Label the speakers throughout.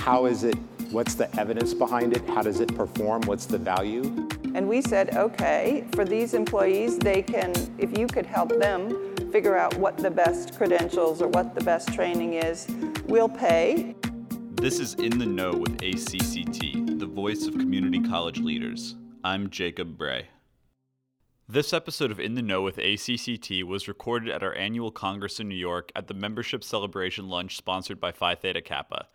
Speaker 1: how is it, what's the evidence behind it, how does it perform, what's the value?
Speaker 2: And we said, okay, for these employees, they can, if you could help them figure out what the best credentials or what the best training is, we'll pay.
Speaker 3: This is In the Know with ACCT, the voice of community college leaders. I'm Jacob Bray. This episode of In the Know with ACCT was recorded at our annual Congress in New York at the membership celebration lunch sponsored by Phi Theta Kappa.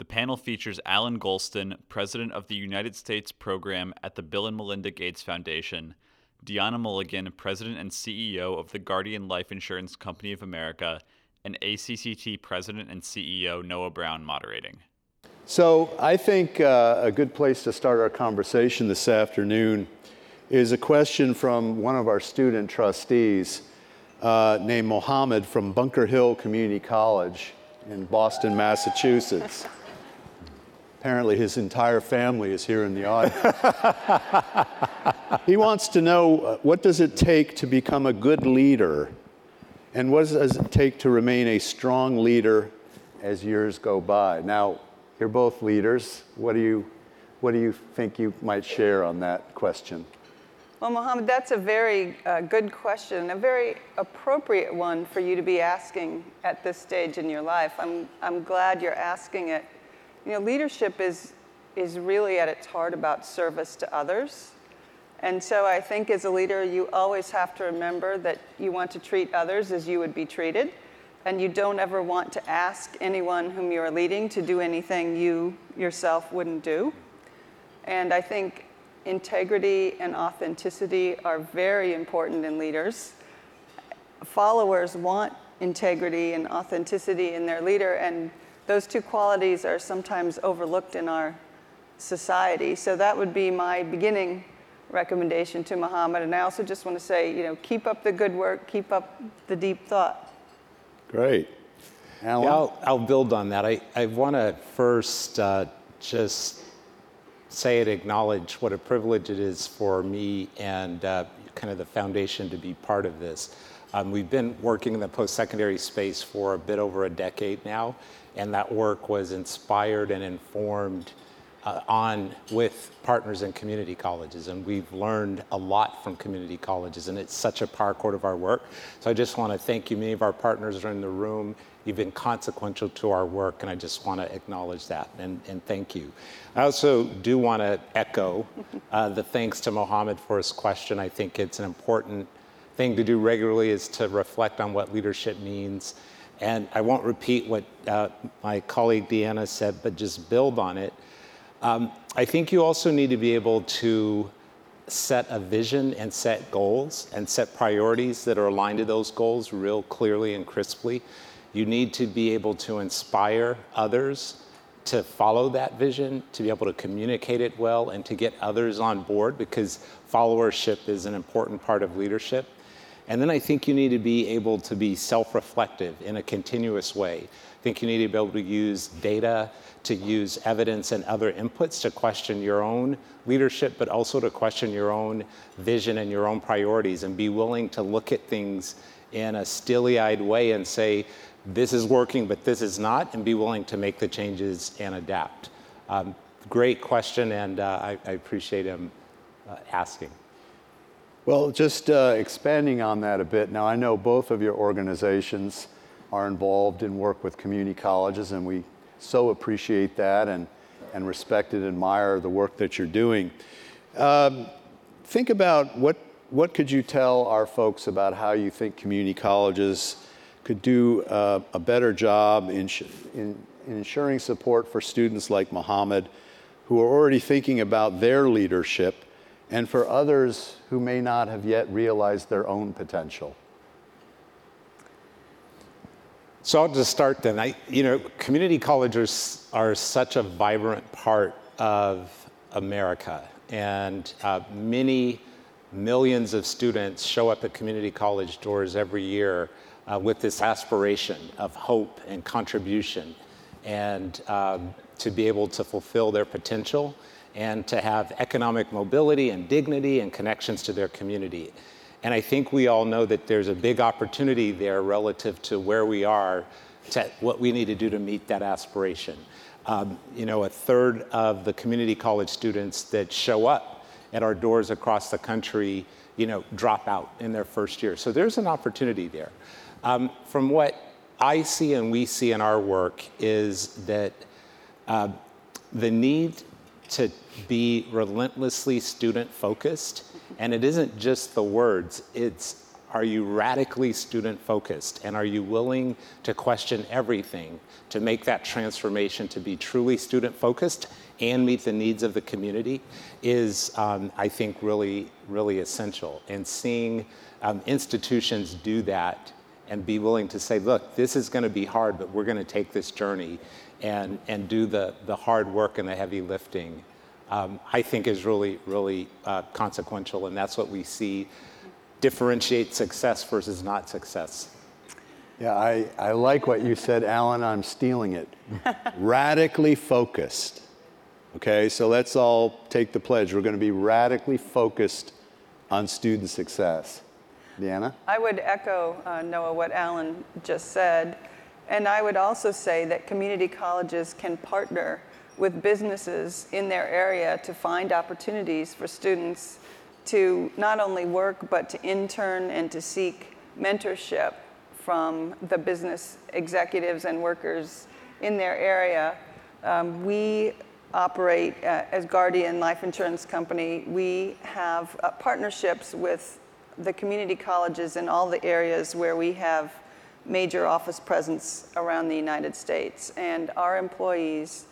Speaker 3: The panel features Allan Golston, president of the United States program at the Bill and Melinda Gates Foundation, Deanna Mulligan, president and CEO of the Guardian Life Insurance Company of America, and ACCT president and CEO Noah Brown moderating.
Speaker 4: So, I think uh, a good place to start our conversation this afternoon is a question from one of our student trustees uh, named Mohammed from Bunker Hill Community College in Boston, Massachusetts. Apparently, his entire family is here in the audience. he wants to know uh, what does it take to become a good leader, and what does it take to remain a strong leader as years go by? Now, you're both leaders. What do you, what do you think you might share on that question?
Speaker 2: Well, Mohammed, that's a very uh, good question, a very appropriate one for you to be asking at this stage in your life. I'm, I'm glad you're asking it. You know, leadership is, is really at its heart about service to others. And so I think as a leader, you always have to remember that you want to treat others as you would be treated. And you don't ever want to ask anyone whom you are leading to do anything you yourself wouldn't do. And I think integrity and authenticity are very important in leaders. Followers want integrity and authenticity in their leader, and those two qualities are sometimes overlooked in our society. So that would be my beginning recommendation to Muhammad. And I also just want to say, you know, keep up the good work, keep up the deep thought.
Speaker 4: Great.
Speaker 1: Allan? Yeah, I'll, I'll build on that. I, I want to first uh, just say and acknowledge what a privilege it is for me and uh, kind of the foundation to be part of this. Um, we've been working in the post secondary space for a bit over a decade now, and that work was inspired and informed uh, on with partners in community colleges. And we've learned a lot from community colleges, and it's such a core of our work. So I just want to thank you. Many of our partners are in the room. You've been consequential to our work, and I just want to acknowledge that and, and thank you. I also do want to echo uh, the thanks to Mohammed for his question. I think it's an important thing to do regularly is to reflect on what leadership means. And I won't repeat what uh, my colleague Deanna said, but just build on it. Um, I think you also need to be able to set a vision and set goals and set priorities that are aligned to those goals real clearly and crisply. You need to be able to inspire others to follow that vision, to be able to communicate it well, and to get others on board because followership is an important part of leadership. And then I think you need to be able to be self reflective in a continuous way. I think you need to be able to use data, to use evidence and other inputs to question your own leadership, but also to question your own vision and your own priorities and be willing to look at things in a steely eyed way and say, this is working, but this is not, and be willing to make the changes and adapt. Um, great question, and uh, I, I, appreciate him uh, asking.
Speaker 4: Well, just uh, expanding on that a bit, now I know both of your organizations are involved in work with community colleges, and we so appreciate that and, and respect and admire the work that you're doing. Um, think about what, what could you tell our folks about how you think community colleges could do uh, a better job in, in, in ensuring support for students like Mohammed who are already thinking about their leadership and for others who may not have yet realized their own potential?
Speaker 1: So I'll just start then. I, you know, community colleges are such a vibrant part of America, and uh, many millions of students show up at community college doors every year uh, with this aspiration of hope and contribution and um, to be able to fulfill their potential and to have economic mobility and dignity and connections to their community. And I think we all know that there's a big opportunity there relative to where we are, to what we need to do to meet that aspiration. Um, you know, a third of the community college students that show up at our doors across the country, you know, drop out in their first year. So there's an opportunity there. Um, from what I see and we see in our work is that uh, the need to be relentlessly student focused, and it isn't just the words, it's are you radically student focused and are you willing to question everything to make that transformation to be truly student focused and meet the needs of the community is, um, I think, really, really essential. And seeing um, institutions do that and be willing to say, look, this is going to be hard, but we're going to take this journey and, and do the, the hard work and the heavy lifting, um, I think is really, really uh, consequential. And that's what we see differentiate success versus not success.
Speaker 4: Yeah, I, I like what you said, Allan. I'm stealing it. radically focused. Okay, so let's all take the pledge. We're going to be radically focused on student success. Deanna?
Speaker 2: I would echo, uh, Noah, what Allan just said. And I would also say that community colleges can partner with businesses in their area to find opportunities for students to not only work but to intern and to seek mentorship from the business executives and workers in their area. Um, we operate uh, as Guardian Life Insurance Company. We have uh, partnerships with the community colleges in all the areas where we have major office presence around the United States. And our employees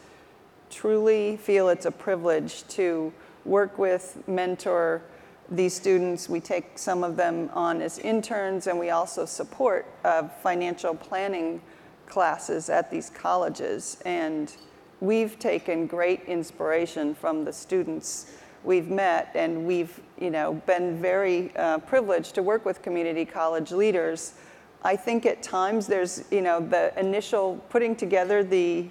Speaker 2: truly feel it's a privilege to work with, mentor these students. We take some of them on as interns, and we also support uh, financial planning classes at these colleges. And we've taken great inspiration from the students we've met, and we've you know, been very uh, privileged to work with community college leaders. I think at times there's, you know, the initial putting together the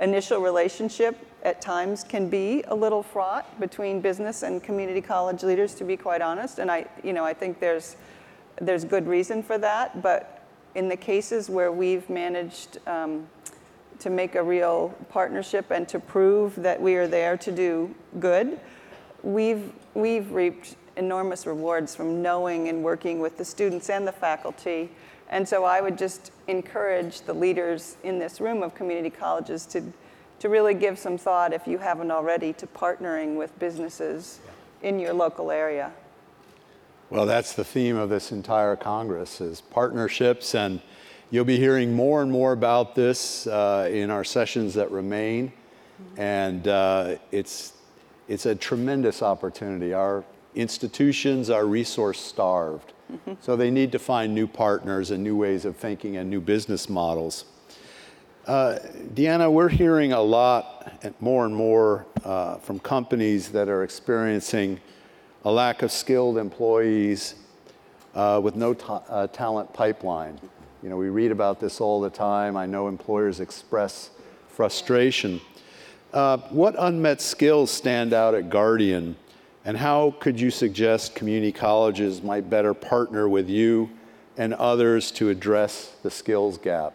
Speaker 2: initial relationship at times can be a little fraught between business and community college leaders, to be quite honest. And I, you know, I think there's, there's good reason for that. But in the cases where we've managed um, to make a real partnership and to prove that we are there to do good, we've, we've reaped enormous rewards from knowing and working with the students and the faculty. And so I would just encourage the leaders in this room of community colleges to, to really give some thought, if you haven't already, to partnering with businesses in your local area.
Speaker 4: Well, that's the theme of this entire Congress is partnerships, and you'll be hearing more and more about this uh, in our sessions that remain. Mm-hmm. And uh, it's it's a tremendous opportunity. Our institutions are resource starved, mm-hmm. so they need to find new partners and new ways of thinking and new business models. Uh, Deanna, we're hearing a lot, more and more, uh, from companies that are experiencing a lack of skilled employees uh, with no ta- uh, talent pipeline. You know, we read about this all the time. I know employers express frustration. Uh, what unmet skills stand out at Guardian, and how could you suggest community colleges might better partner with you and others to address the skills gap?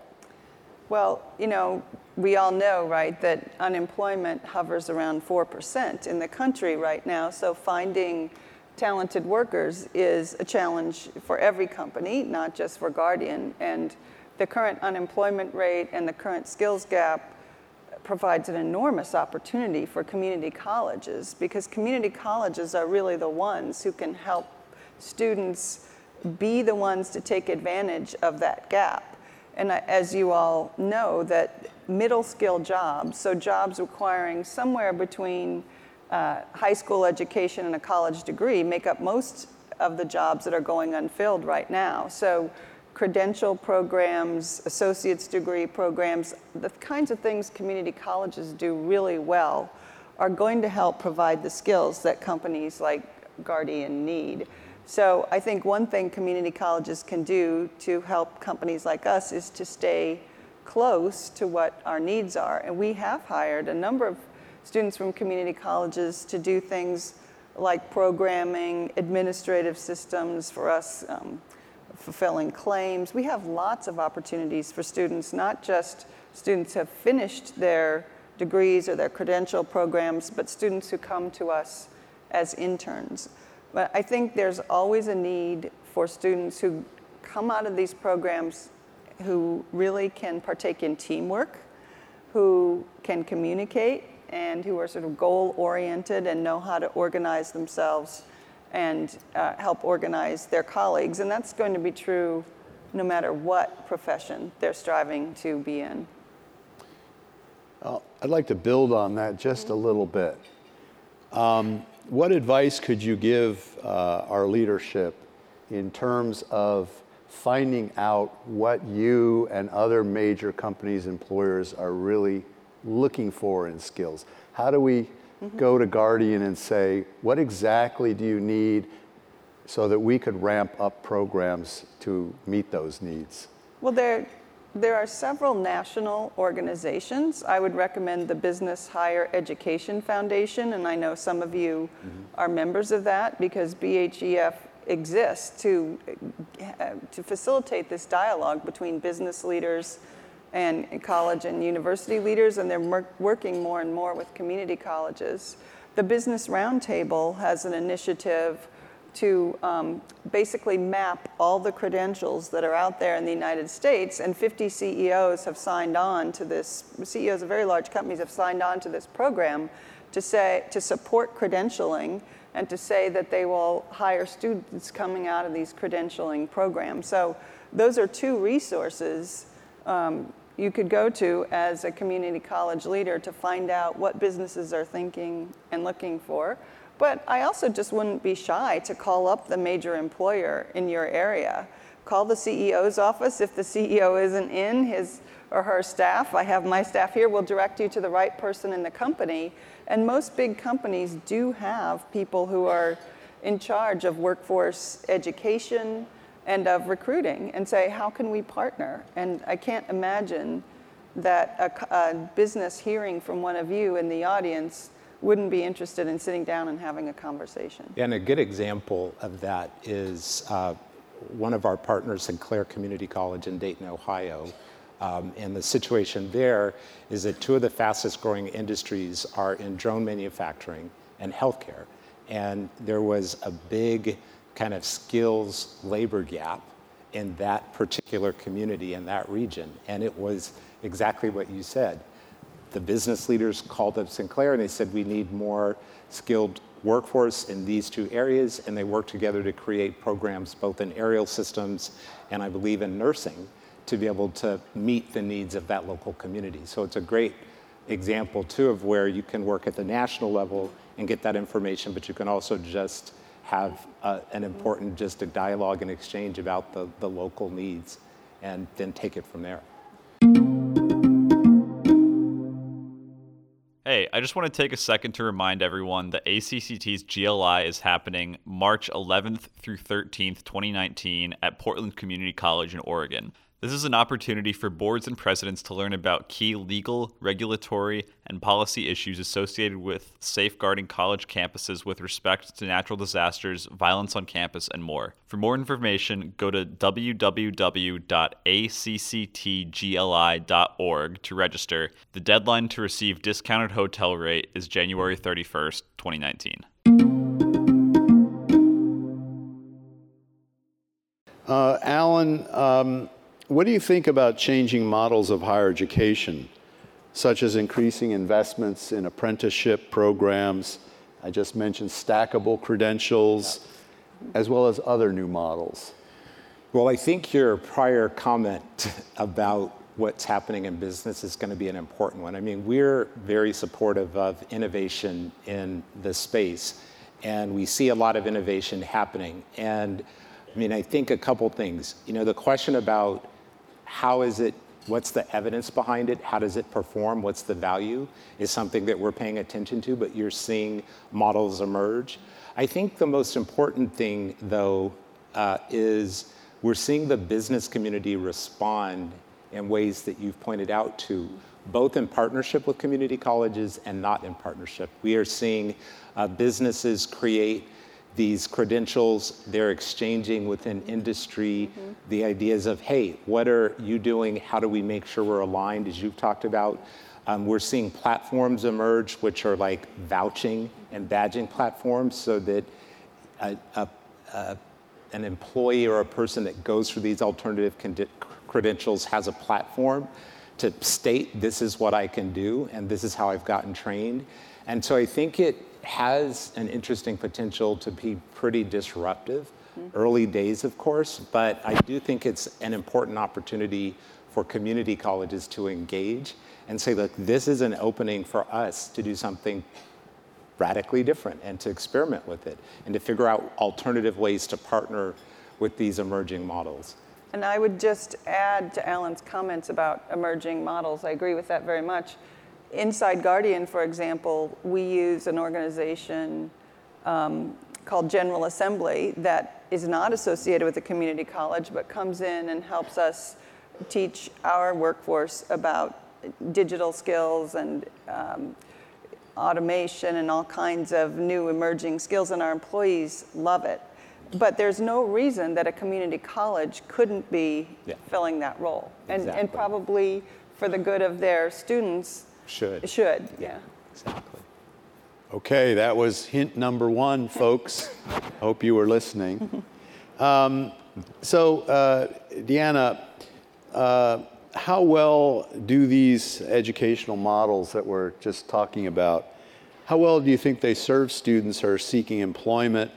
Speaker 2: Well, you know, we all know, right, that unemployment hovers around 4% in the country right now. So finding talented workers is a challenge for every company, not just for Guardian. And the current unemployment rate and the current skills gap provides an enormous opportunity for community colleges because community colleges are really the ones who can help students be the ones to take advantage of that gap. And as you all know, that middle skill jobs, so jobs requiring somewhere between uh, high school education and a college degree, make up most of the jobs that are going unfilled right now. So credential programs, associate's degree programs, the kinds of things community colleges do really well are going to help provide the skills that companies like Guardian need. So I think one thing community colleges can do to help companies like us is to stay close to what our needs are. And we have hired a number of students from community colleges to do things like programming, administrative systems for us, um, fulfilling claims. We have lots of opportunities for students, not just students who have finished their degrees or their credential programs, but students who come to us as interns. But I think there's always a need for students who come out of these programs who really can partake in teamwork, who can communicate, and who are sort of goal oriented and know how to organize themselves and uh, help organize their colleagues. And that's going to be true no matter what profession they're striving to be in.
Speaker 4: I'd like to build on that just a little bit. Um, what advice could you give uh, our leadership in terms of finding out what you and other major companies, employers are really looking for in skills? How do we mm-hmm. go to Guardian and say, what exactly do you need so that we could ramp up programs to meet those needs?
Speaker 2: Well, there, there are several national organizations. I would recommend the Business Higher Education Foundation, and I know some of you mm-hmm. are members of that because BHEF exists to, uh, to facilitate this dialogue between business leaders and college and university leaders, and they're working more and more with community colleges. The Business Roundtable has an initiative to um, basically map all the credentials that are out there in the United States, and 50 CEOs have signed on to this. CEOs of very large companies have signed on to this program to say to support credentialing and to say that they will hire students coming out of these credentialing programs. So those are two resources um, you could go to as a community college leader to find out what businesses are thinking and looking for. But I also just wouldn't be shy to call up the major employer in your area. Call the CEO's office. If the CEO isn't in, his or her staff, I have my staff here, will direct you to the right person in the company. And most big companies do have people who are in charge of workforce education and of recruiting and say, how can we partner? And I can't imagine that a, a business hearing from one of you in the audience wouldn't be interested in sitting down and having a conversation.
Speaker 1: And a good example of that is uh, one of our partners, in Sinclair Community College in Dayton, Ohio. Um, and the situation there is that two of the fastest growing industries are in drone manufacturing and healthcare. And there was a big kind of skills labor gap in that particular community in that region. And it was exactly what you said the business leaders called up Sinclair and they said, we need more skilled workforce in these two areas. And they worked together to create programs both in aerial systems and I believe in nursing to be able to meet the needs of that local community. So it's a great example too of where you can work at the national level and get that information, but you can also just have uh, an important just a dialogue and exchange about the, the local needs and then take it from there.
Speaker 3: Hey, I just want to take a second to remind everyone that ACCT's GLI is happening March 11th through 13th, 2019, at Portland Community College in Oregon. This is an opportunity for boards and presidents to learn about key legal, regulatory, and policy issues associated with safeguarding college campuses with respect to natural disasters, violence on campus, and more. For more information, go to www.acctgli.org to register. The deadline to receive discounted hotel rate is January 31st, 2019.
Speaker 4: Uh, Allan, um what do you think about changing models of higher education, such as increasing investments in apprenticeship programs? I just mentioned stackable credentials, as well as other new models.
Speaker 1: Well, I think your prior comment about what's happening in business is going to be an important one. I mean, we're very supportive of innovation in this space, and we see a lot of innovation happening. And I mean, I think a couple things. You know, the question about how is it, what's the evidence behind it, how does it perform, what's the value, is something that we're paying attention to, but you're seeing models emerge. I think the most important thing, though, uh, is we're seeing the business community respond in ways that you've pointed out to, both in partnership with community colleges and not in partnership. We are seeing uh, businesses create these credentials they're exchanging within industry, mm-hmm. the ideas of, hey, what are you doing? How do we make sure we're aligned, as you've talked about? Um, we're seeing platforms emerge, which are like vouching and badging platforms, so that a, a, a, an employee or a person that goes through these alternative credentials has a platform to state this is what I can do and this is how I've gotten trained. And so I think it has an interesting potential to be pretty disruptive. Mm-hmm. Early days, of course, but I do think it's an important opportunity for community colleges to engage and say, look, this is an opening for us to do something radically different and to experiment with it and to figure out alternative ways to partner with these emerging models.
Speaker 2: And I would just add to Allan's comments about emerging models. I agree with that very much. Inside Guardian, for example, we use an organization um, called General Assembly that is not associated with a community college but comes in and helps us teach our workforce about digital skills and um, automation and all kinds of new emerging skills, and our employees love it. But there's no reason that a community college couldn't be yeah. filling that role. And, exactly. and probably for the good of their students,
Speaker 1: should.
Speaker 2: It Should,
Speaker 1: yeah. Exactly.
Speaker 4: Okay, that was hint number one, folks. Hope you were listening. Um, so, uh, Deanna, uh, how well do these educational models that we're just talking about, how well do you think they serve students who are seeking employment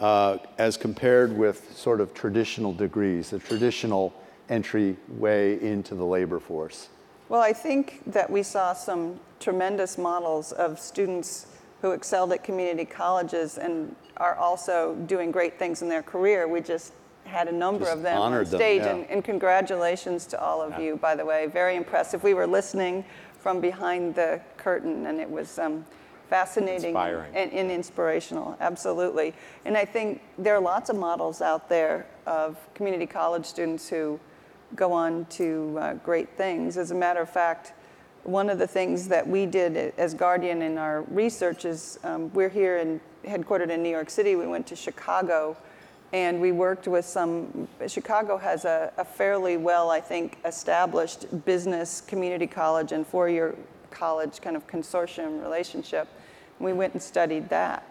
Speaker 4: uh, as compared with sort of traditional degrees, the traditional entry way into the labor force?
Speaker 2: Well, I think that we saw some tremendous models of students who excelled at community colleges and are also doing great things in their career. We just had a number
Speaker 4: Just
Speaker 2: of them on stage. Them, yeah. and, and, congratulations to all of yeah. you, by the way. Very impressive. We were listening from behind the curtain, and it was um, fascinating and, and, inspirational, absolutely. And I think there are lots of models out there of community college students who go on to uh, great things. As a matter of fact, one of the things that we did as Guardian in our research is um, we're here and headquartered in New York City. We went to Chicago and we worked with some. Chicago has a, a fairly well, I think, established business community college and four year college kind of consortium relationship. We went and studied that.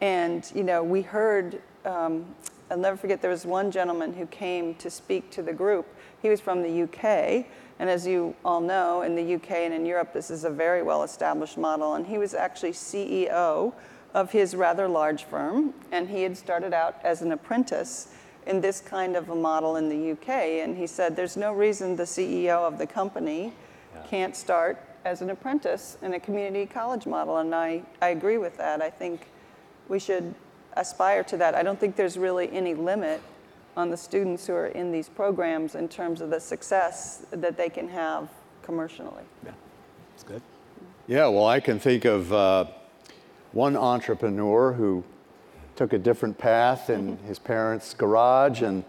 Speaker 2: And, you know, we heard, um, I'll never forget, there was one gentleman who came to speak to the group. He was from the UK. And as you all know, in the UK and in Europe, this is a very well established model. And he was actually CEO of his rather large firm, and he had started out as an apprentice in this kind of a model in the UK. And he said, There's no reason the CEO of the company yeah. can't start as an apprentice in a community college model. And I, I agree with that. I think we should aspire to that. I don't think there's really any limit on the students who are in these programs in terms of the success that they can have commercially.
Speaker 1: Yeah, that's good.
Speaker 4: Yeah, well, I can think of. Uh, one entrepreneur who took a different path in his parents' garage and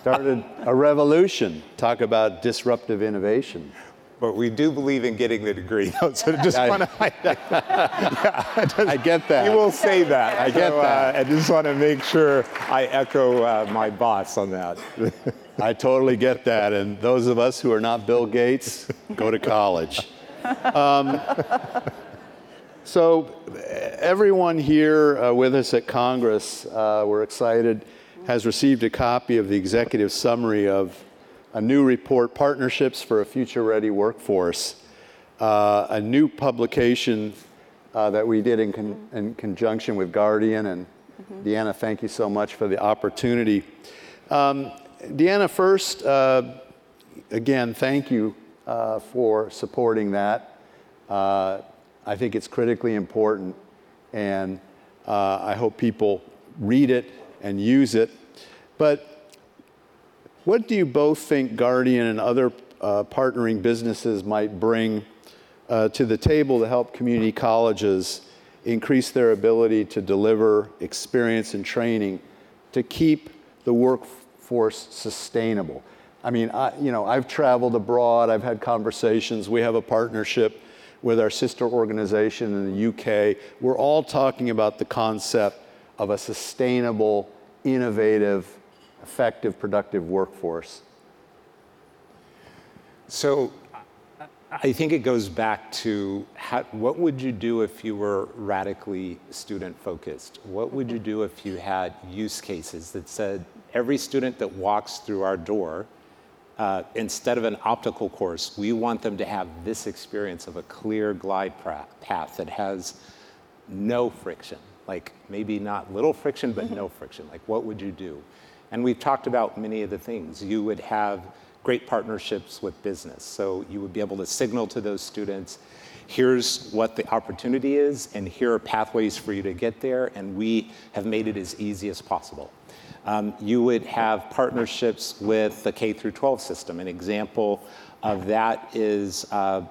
Speaker 4: started a revolution. Talk about disruptive innovation.
Speaker 1: But we do believe in getting the degree, so just
Speaker 4: I,
Speaker 1: want to.
Speaker 4: yeah, just, I get that.
Speaker 1: You will say that. I get so, that. Uh, I just want to make sure I echo uh, my boss on that.
Speaker 4: I totally get that. And those of us who are not Bill Gates, go to college. Um, so, everyone here uh, with us at Congress, uh, we're excited, has received a copy of the executive summary of a new report, Partnerships for a Future Ready Workforce, uh, a new publication uh, that we did in, con- in, conjunction with Guardian. And mm-hmm. Deanna, thank you so much for the opportunity. Um, Deanna, first, uh, again, thank you uh, for supporting that. I think it's critically important, and uh, I hope people read it and use it. But what do you both think Guardian and other uh, partnering businesses might bring uh, to the table to help community colleges increase their ability to deliver experience and training to keep the workforce sustainable? I mean, I, you know, I've traveled abroad, I've had conversations, we have a partnership with our sister organization in the UK. We're all talking about the concept of a sustainable, innovative, effective, productive workforce.
Speaker 1: So I think it goes back to how, what would you do if you were radically student focused? What would you do if you had use cases that said every student that walks through our door, uh, instead of an optical course, we want them to have this experience of a clear glide path that has no friction, like maybe not little friction, but no friction. Like, what would you do? And we've talked about many of the things. You would have great partnerships with business. So you would be able to signal to those students, here's what the opportunity is, and here are pathways for you to get there, and we have made it as easy as possible. Um, you would have partnerships with the K through 12 system. An example of that is uh,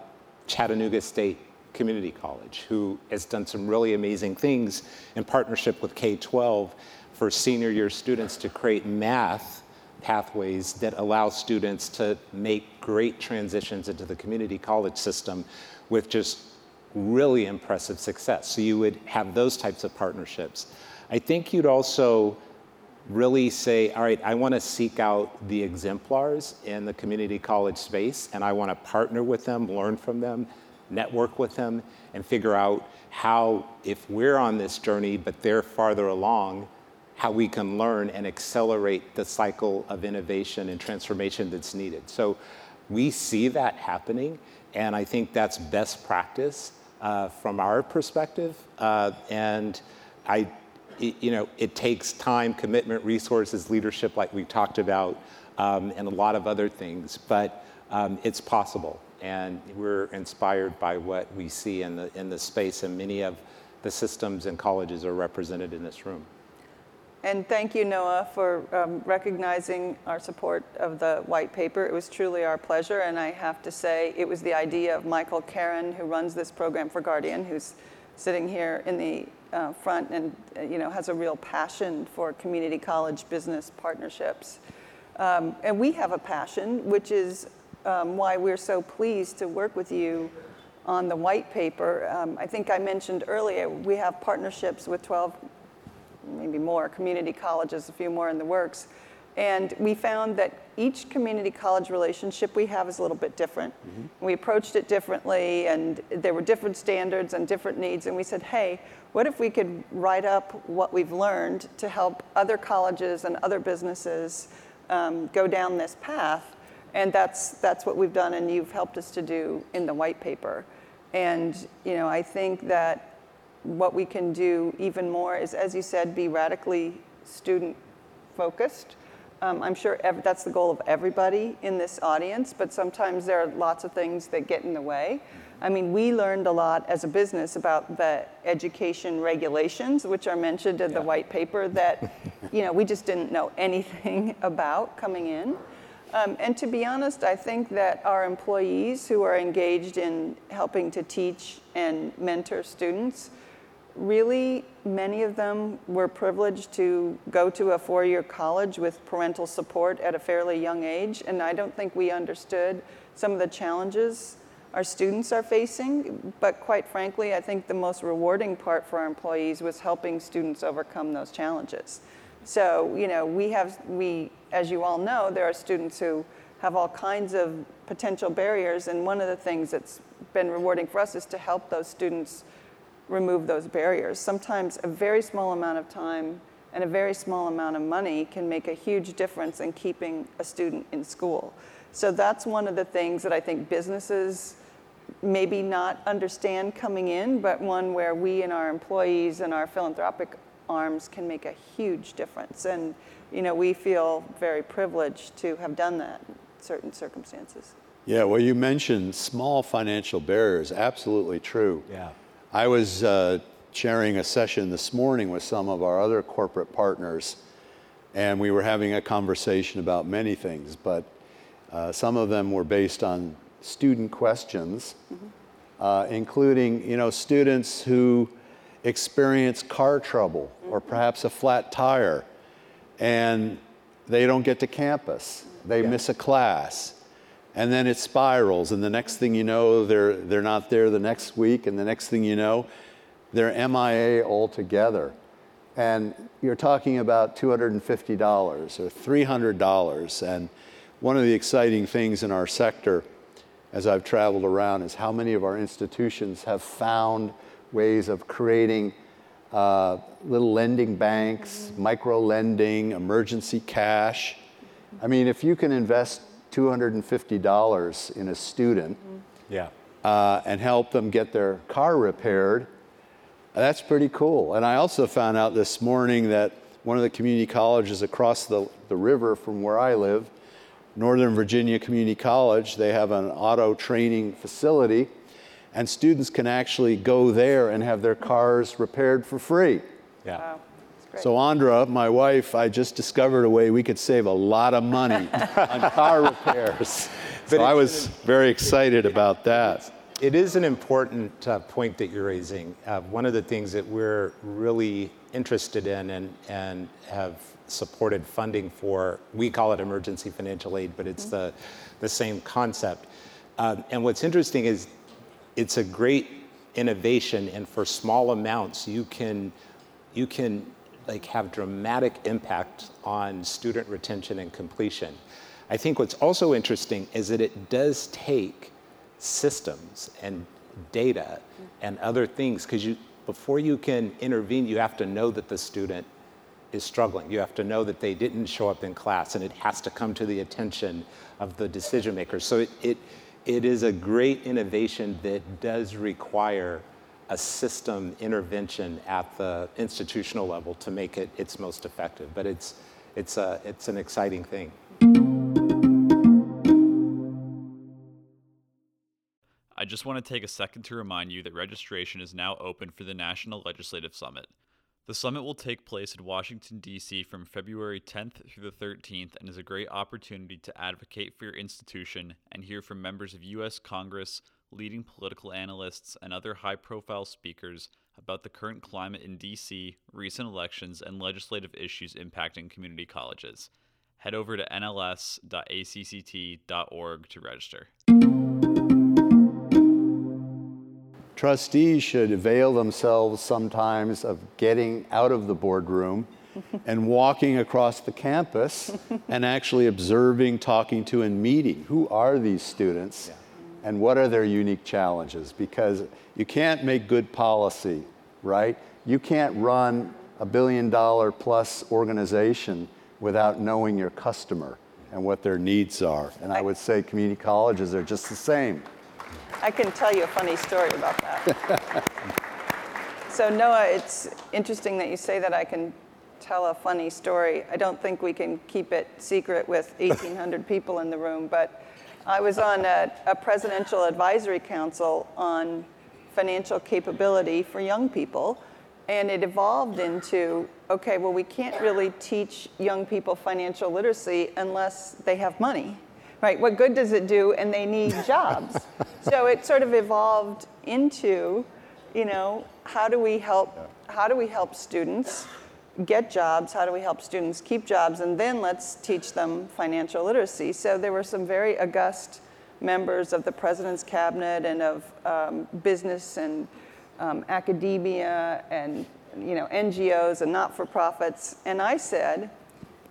Speaker 1: Chattanooga State Community College, who has done some really amazing things in partnership with K 12 for senior year students to create math pathways that allow students to make great transitions into the community college system with just really impressive success. So you would have those types of partnerships. I think you'd also really say, all right, I want to seek out the exemplars in the community college space and I want to partner with them, learn from them, network with them, and figure out how, if we're on this journey but they're farther along, how we can learn and accelerate the cycle of innovation and transformation that's needed. So we see that happening, and I think that's best practice uh, from our perspective. Uh, and I, it, you know, it takes time, commitment, resources, leadership, like we talked about, um, and a lot of other things, but um, it's possible. And we're inspired by what we see in the, in the space, and many of the systems and colleges are represented in this room.
Speaker 2: And thank you, Noah, for um, recognizing our support of the white paper. It was truly our pleasure, and I have to say, it was the idea of Michael Karen, who runs this program for Guardian, who's sitting here in the uh, front and uh, you know has a real passion for community college business partnerships. Um, and we have a passion, which is um, why we're so pleased to work with you on the white paper. Um, I think I mentioned earlier we have partnerships with 12 maybe more community colleges, a few more in the works. And we found that each community college relationship we have is a little bit different. Mm-hmm. We approached it differently, and there were different standards and different needs. And we said, hey, what if we could write up what we've learned to help other colleges and other businesses um, go down this path? And that's, that's what we've done, and you've helped us to do in the white paper. And you know, I think that what we can do even more is, as you said, be radically student focused. Um, I'm sure ev- that's the goal of everybody in this audience, but sometimes there are lots of things that get in the way. I mean, we learned a lot as a business about the education regulations, which are mentioned in yeah. the white paper, that you know we just didn't know anything about coming in. Um, and to be honest, I think that our employees who are engaged in helping to teach and mentor students really, many of them were privileged to go to a four year college with parental support at a fairly young age, and I don't think we understood some of the challenges our students are facing. But quite frankly, I think the most rewarding part for our employees was helping students overcome those challenges. So, you know, we have, we, as you all know, there are students who have all kinds of potential barriers, and one of the things that's been rewarding for us is to help those students remove those barriers. Sometimes a very small amount of time and a very small amount of money can make a huge difference in keeping a student in school. So that's one of the things that I think businesses maybe not understand coming in, but one where we and our employees and our philanthropic arms can make a huge difference. And you know, we feel very privileged to have done that in certain circumstances.
Speaker 4: Yeah, well, you mentioned small financial barriers. Absolutely true.
Speaker 1: Yeah.
Speaker 4: I was uh, chairing a session this morning with some of our other corporate partners, and we were having a conversation about many things, but uh, some of them were based on student questions, mm-hmm. uh, including you know students who experience car trouble mm-hmm. or perhaps a flat tire, and they don't get to campus. They yeah. miss a class and then it spirals and the next thing you know they're, they're not there the next week and the next thing you know they're mia altogether and you're talking about $250 or $300 and one of the exciting things in our sector as I've traveled around is how many of our institutions have found ways of creating uh, little lending banks, micro lending, emergency cash. I mean, if you can invest $250 in a student
Speaker 1: Yeah.
Speaker 4: uh, and help them get their car repaired, that's pretty cool. And I also found out this morning that one of the community colleges across the, the river from where I live, Northern Virginia Community College, they have an auto training facility, and students can actually go there and have their cars repaired for free.
Speaker 1: Yeah.
Speaker 2: Wow, that's great.
Speaker 4: So, Andra, my wife, I just discovered a way we could save a lot of money on car repairs. So I was very excited about that.
Speaker 1: It is an important uh, point that you're raising. Uh, one of the things that we're really interested in and, and have supported funding for, we call it emergency financial aid, but it's the, the same concept. Um, and what's interesting is it's a great innovation, and for small amounts, you can, you can like have dramatic impact on student retention and completion. I think what's also interesting is that it does take systems and data and other things because you before you can intervene you have to know that the student is struggling you have to know that they didn't show up in class and it has to come to the attention of the decision makers so it, it, it is a great innovation that does require a system intervention at the institutional level to make it its most effective but it's it's a it's an exciting thing
Speaker 3: I just want to take a second to remind you that registration is now open for the National Legislative Summit. The summit will take place in Washington, D.C. from February 10th through the 13th and is a great opportunity to advocate for your institution and hear from members of U.S. Congress, leading political analysts, and other high profile speakers about the current climate in D.C., recent elections, and legislative issues impacting community colleges. Head over to nls.acct.org to register.
Speaker 4: Trustees should avail themselves sometimes of getting out of the boardroom and walking across the campus and actually observing, talking to, and meeting. Who are these students and what are their unique challenges? Because you can't make good policy, right? You can't run a billion dollar plus organization without knowing your customer and what their needs are. And I would say community colleges are just the same.
Speaker 2: I can tell you a funny story about that. so, Noah, it's interesting that you say that I can tell a funny story. I don't think we can keep it secret with 1,800 people in the room, but I was on a, a presidential advisory council on financial capability for young people, and it evolved into okay, well, we can't really teach young people financial literacy unless they have money right? What good does it do? And they need jobs. so it sort of evolved into, you know, how do we help? How do we help students get jobs? How do we help students keep jobs? And then let's teach them financial literacy. So there were some very august members of the president's cabinet and of um, business and um, academia and you know NGOs and not-for-profits. And I said,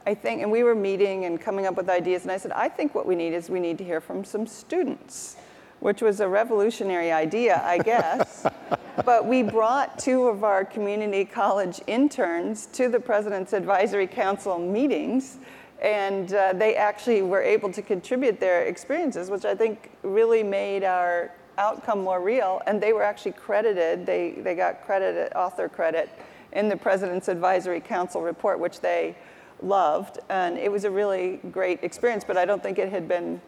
Speaker 2: I think, and we were meeting and coming up with ideas, and I said, I think what we need is we need to hear from some students, which was a revolutionary idea, I guess. but we brought two of our community college interns to the President's Advisory Council meetings, and uh, they actually were able to contribute their experiences, which I think really made our outcome more real. And they were actually credited, they, they got credit, author credit, in the President's Advisory Council report, which they loved, and it was a really great experience. But I don't think it had been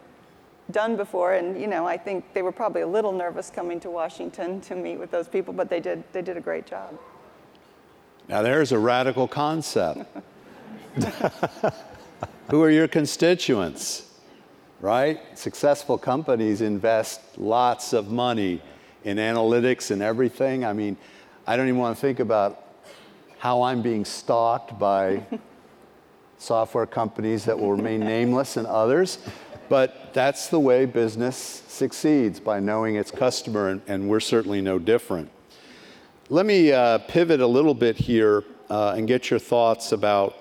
Speaker 2: done before, and you know, I think they were probably a little nervous coming to Washington to meet with those people, but they did they did a great job.
Speaker 4: Now, there's a radical concept. Who are your constituents? Right? Successful companies invest lots of money in analytics and everything. I mean, I don't even want to think about how I'm being stalked by software companies that will remain nameless and others. But that's the way business succeeds by knowing its customer, and, and we're certainly no different. Let me uh, pivot a little bit here uh, and get your thoughts about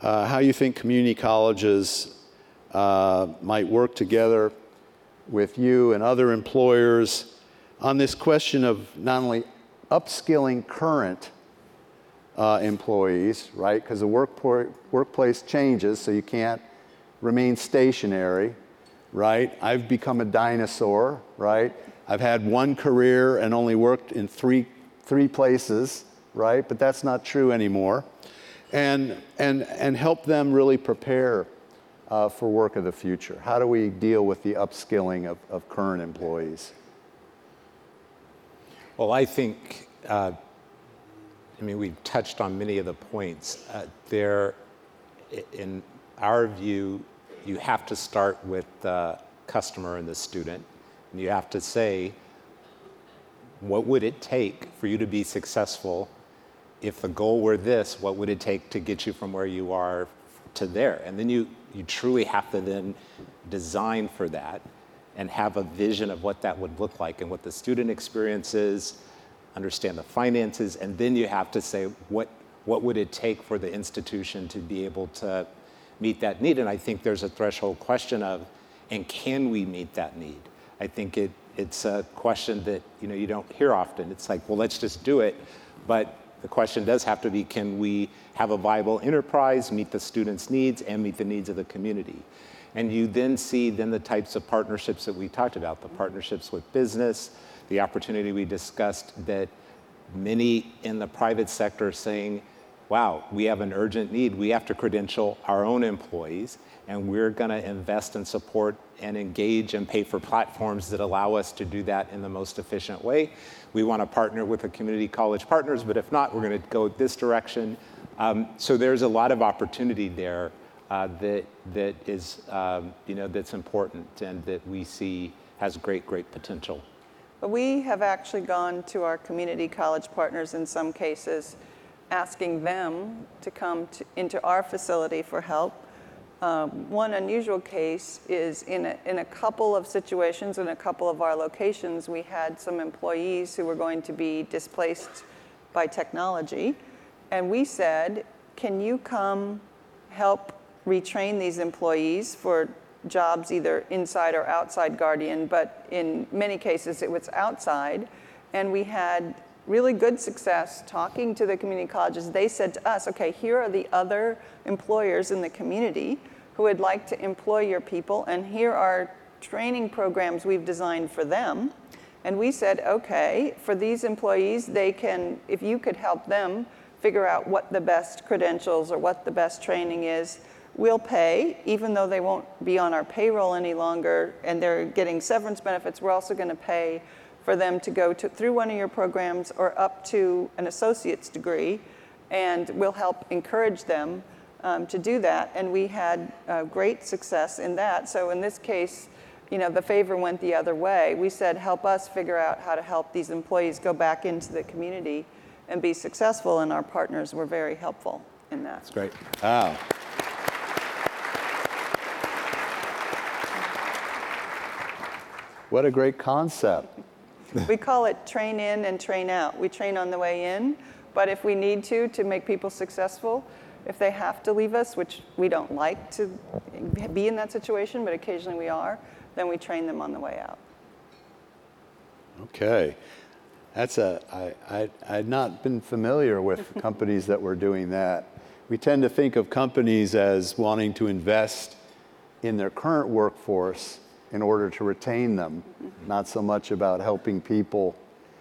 Speaker 4: uh, how you think community colleges uh, might work together with you and other employers on this question of not only upskilling current uh, employees, right? Because the work workplace changes, so you can't remain stationary, right? I've become a dinosaur, right? I've had one career and only worked in three, three places, right? But that's not true anymore. And, and, and help them really prepare uh, for work of the future. How do we deal with the upskilling of, of current employees?
Speaker 1: Well, I think, uh, I mean, we've touched on many of the points. Uh, there, in our view, you have to start with the customer and the student. And you have to say, what would it take for you to be successful? If the goal were this, what would it take to get you from where you are to there? And then you, you truly have to then design for that and have a vision of what that would look like and what the student experience is, understand the finances, and then you have to say, what, what would it take for the institution to be able to meet that need. And I think there's a threshold question of, and can we meet that need? I think it, it's a question that you know you don't hear often. It's like, well, let's just do it. But the question does have to be, can we have a viable enterprise, meet the students' needs, and meet the needs of the community? And you then see then the types of partnerships that we talked about, the partnerships with business, the opportunity we discussed that many in the private sector are saying, wow, we have an urgent need. We have to credential our own employees, and we're going to invest and support and engage and pay for platforms that allow us to do that in the most efficient way. We want to partner with the community college partners, but if not, we're going to go this direction. Um, so there's a lot of opportunity there uh, that that is um, you know that's important and that we see has great great potential.
Speaker 2: But we have actually gone to our community college partners in some cases asking them to come to, into our facility for help. Um, one unusual case is in a, in a couple of situations, in a couple of our locations, we had some employees who were going to be displaced by technology. And we said, Can you come help retrain these employees for jobs either inside or outside Guardian? But in many cases, it was outside. And we had really good success talking to the community colleges. They said to us, okay, here are the other employers in the community who would like to employ your people, and here are training programs we've designed for them. And we said, okay, for these employees, they can, if you could help them figure out what the best credentials or what the best training is, we'll pay, even though they won't be on our payroll any longer and they're getting severance benefits, we're also going to pay for them to go to, through one of your programs or up to an associate's degree, and we'll help encourage them um, to do that. And we had uh, great success in that. So in this case, you know, the favor went the other way. We said, help us figure out how to help these employees go back into the community and be successful, and our partners were very helpful in that.
Speaker 1: That's great.
Speaker 4: Wow. What a great concept
Speaker 2: we call it train in and train out. We train on the way in, but if we need to to make people successful, if they have to leave us, which we don't like to be in that situation, but occasionally we are, then we train them on the way out.
Speaker 4: Okay. That's a, I, I, I'd not been familiar with companies that were doing that. We tend to think of companies as wanting to invest in their current workforce in order to retain them, not so much about helping people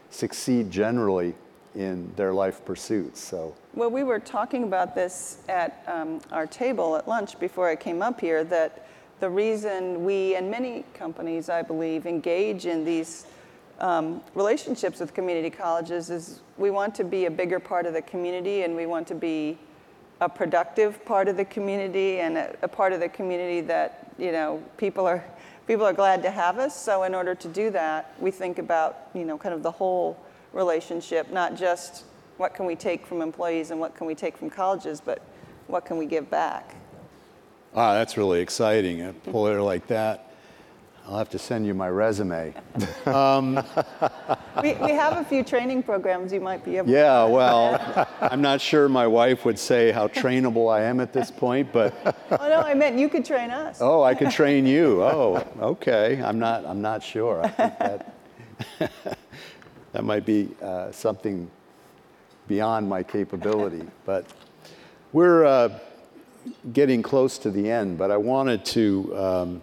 Speaker 4: succeed generally in their life pursuits. So,
Speaker 2: well, we were talking about this at um, our table at lunch before I came up here. That the reason we and many companies, I believe, engage in these um, relationships with community colleges is we want to be a bigger part of the community and we want to be a productive part of the community and a, a part of the community that you know people are people are glad to have us. So in order to do that, we think about, you know, kind of the whole relationship, not just what can we take from employees and what can we take from colleges, but what can we give back.
Speaker 4: Ah, that's really exciting. A player like that. I'll have to send you my resume.
Speaker 2: We, we have a few training programs you might be able to
Speaker 4: Yeah, well, I'm not sure my wife would say how trainable I am at this point, but
Speaker 2: Oh, no, I meant you could train us.
Speaker 4: oh, I could train you. Oh, okay. I'm not. I'm not sure. I think that that might be uh, something beyond my capability. But we're uh, getting close to the end. But I wanted to um,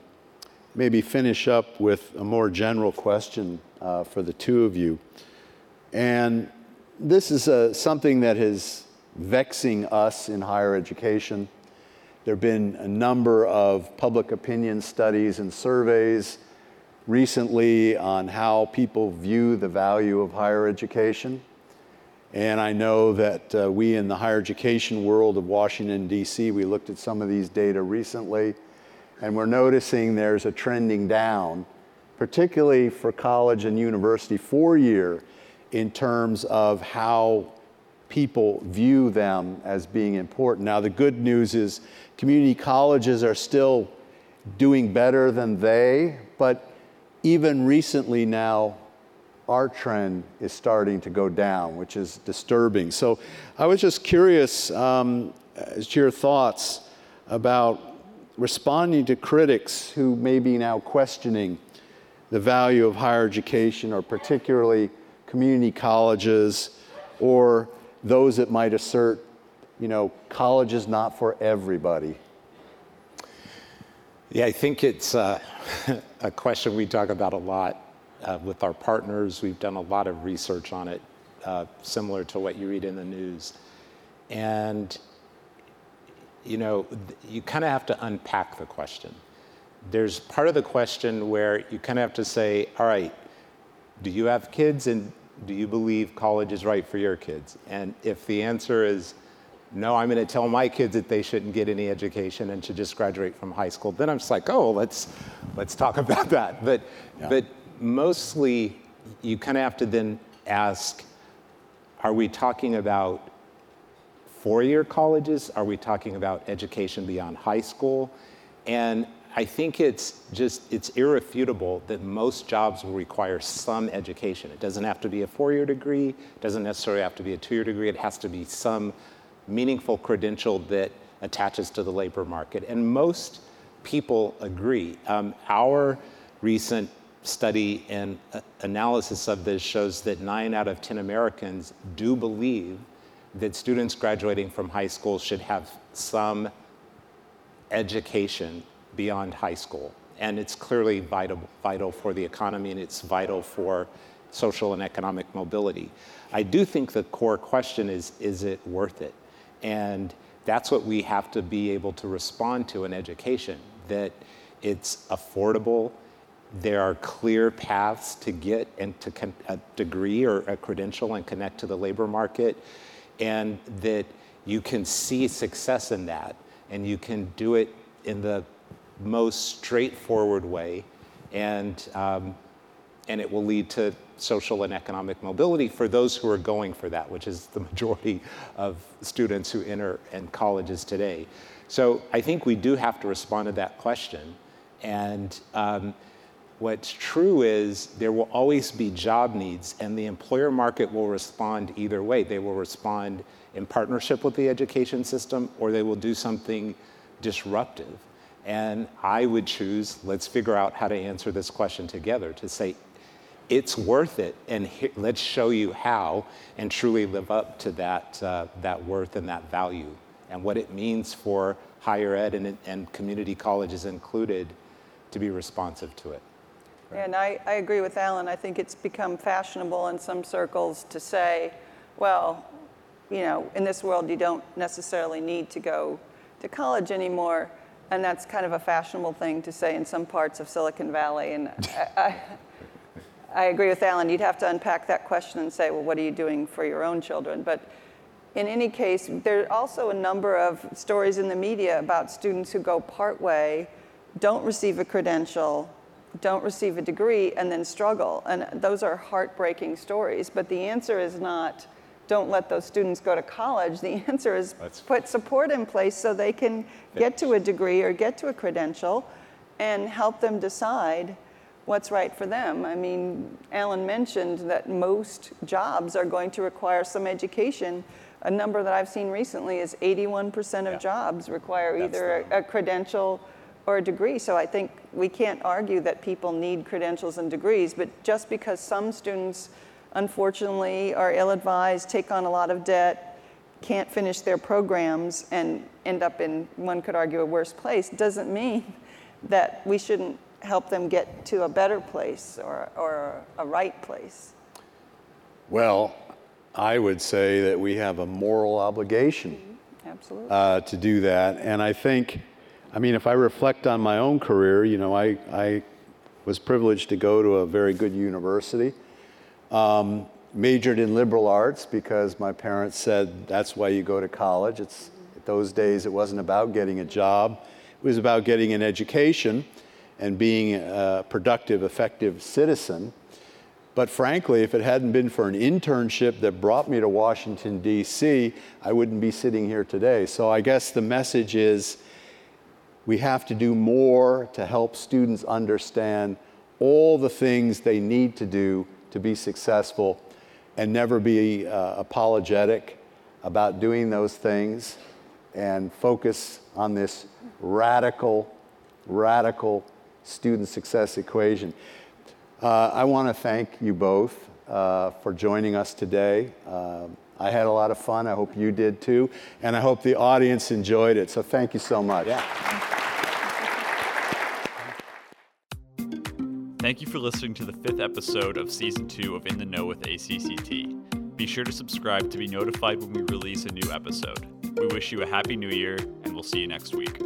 Speaker 4: maybe finish up with a more general question uh, for the two of you. And this is uh, something that is vexing us in higher education. There have been a number of public opinion studies and surveys recently on how people view the value of higher education. And I know that uh, we in the higher education world of Washington, D.C., we looked at some of these data recently, and we're noticing there's a trending down, particularly for college and university four year, in terms of how people view them as being important. Now, the good news is community colleges are still doing better than they, but even recently now, our trend is starting to go down, which is disturbing. So I was just curious um, as to your thoughts about responding to critics who may be now questioning the value of higher education, or particularly community colleges, or those that might assert, you know, college is not for everybody.
Speaker 1: Yeah, I think it's uh, a question we talk about a lot uh, with our partners. We've done a lot of research on it, uh, similar to what you read in the news. And, you know, you kind of have to unpack the question. There's part of the question where you kind of have to say, all right, do you have kids and do you believe college is right for your kids? And if the answer is, no, I'm going to tell my kids that they shouldn't get any education and should just graduate from high school. Then I'm just like, oh, let's let's talk about that. But
Speaker 4: Yeah.
Speaker 1: but mostly, you kind of have to then ask, are we talking about four-year colleges? Are we talking about education beyond high school? And I think it's just it's irrefutable that most jobs will require some education. It doesn't have to be a four-year degree. It doesn't necessarily have to be a two-year degree. It has to be some meaningful credential that attaches to the labor market. And most people agree. Um, our recent study and uh, analysis of this shows that nine out of 10 Americans do believe that students graduating from high school should have some education beyond high school. And it's clearly vital, vital for the economy and it's vital for social and economic mobility. I do think the core question is is it worth it? And that's what we have to be able to respond to in education that it's affordable. There are clear paths to get and to con- a degree or a credential and connect to the labor market, and that you can see success in that, and you can do it in the most straightforward way, and um, and it will lead to social and economic mobility for those who are going for that, which is the majority of students who enter in colleges today. So I think we do have to respond to that question. And um, what's true is there will always be job needs, and the employer market will respond either way. They will respond in partnership with the education system, or they will do something disruptive. And I would choose, let's figure out how to answer this question together to say, it's worth it, and let's show you how and truly live up to that, uh, that worth and that value and what it means for higher ed and, and community colleges included to be responsive to it.
Speaker 2: And I, I agree with Allan. I think it's become fashionable in some circles to say, well, you know, in this world, you don't necessarily need to go to college anymore. And that's kind of a fashionable thing to say in some parts of Silicon Valley. And I, I, I agree with Allan. You'd have to unpack that question and say, well, what are you doing for your own children? But in any case, there are also a number of stories in the media about students who go partway, don't receive a credential, don't receive a degree, and then struggle. And those are heartbreaking stories. But the answer is not don't let those students go to college. The answer is
Speaker 1: That's-
Speaker 2: put support in place so they can get to a degree or get to a credential and help them decide what's right for them. I mean, Allan mentioned that most jobs are going to require some education. A number that I've seen recently is 81% of
Speaker 1: Yeah.
Speaker 2: jobs require
Speaker 1: That's
Speaker 2: either a, a credential or a degree. So I think we can't argue that people need credentials and degrees, but just because some students, unfortunately, are ill advised, take on a lot of debt, can't finish their programs, and end up in, one could argue, a worse place, doesn't mean that we shouldn't help them get to a better place or, or a right place.
Speaker 4: Well, I would say that we have a moral obligation
Speaker 2: Absolutely.
Speaker 4: uh, to do that. And I think, I mean, if I reflect on my own career, you know, I, I was privileged to go to a very good university. Um, majored in liberal arts because my parents said that's why you go to college. It's, those days, it wasn't about getting a job, it was about getting an education and being a productive, effective citizen. But frankly, if it hadn't been for an internship that brought me to Washington, D.C., I wouldn't be sitting here today. So I guess the message is we have to do more to help students understand all the things they need to do to be successful and never be uh, apologetic about doing those things and focus on this radical, radical student success equation. Uh, I want to thank you both uh, for joining us today. Uh, I had a lot of fun. I hope you did too. And I hope the audience enjoyed it. So thank you so much.
Speaker 1: Yeah.
Speaker 3: Thank you for listening to the fifth episode of season two of In the Know with ACCT. Be sure to subscribe to be notified when we release a new episode. We wish you a happy new year, and we'll see you next week.